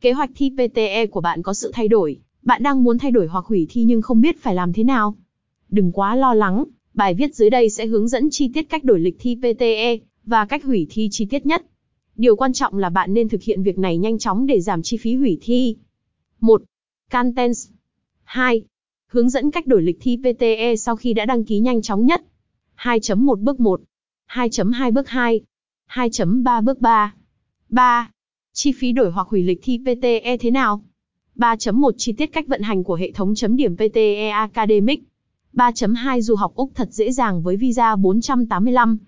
Kế hoạch thi PTE của bạn có sự thay đổi, bạn đang muốn thay đổi hoặc hủy thi nhưng không biết phải làm thế nào. Đừng quá lo lắng, bài viết dưới đây sẽ hướng dẫn chi tiết cách đổi lịch thi PTE và cách hủy thi chi tiết nhất. Điều quan trọng là bạn nên thực hiện việc này nhanh chóng để giảm chi phí hủy thi. 1. Contents 2. Hướng dẫn cách đổi lịch thi PTE sau khi đã đăng ký nhanh chóng nhất. 2.1 bước 1 2.2 bước 2 2.3 bước 3 3. Chi phí đổi hoặc hủy lịch thi PTE thế nào? 3.1 Chi tiết cách vận hành của hệ thống chấm điểm PTE Academic 3.2 Du học Úc thật dễ dàng với visa 485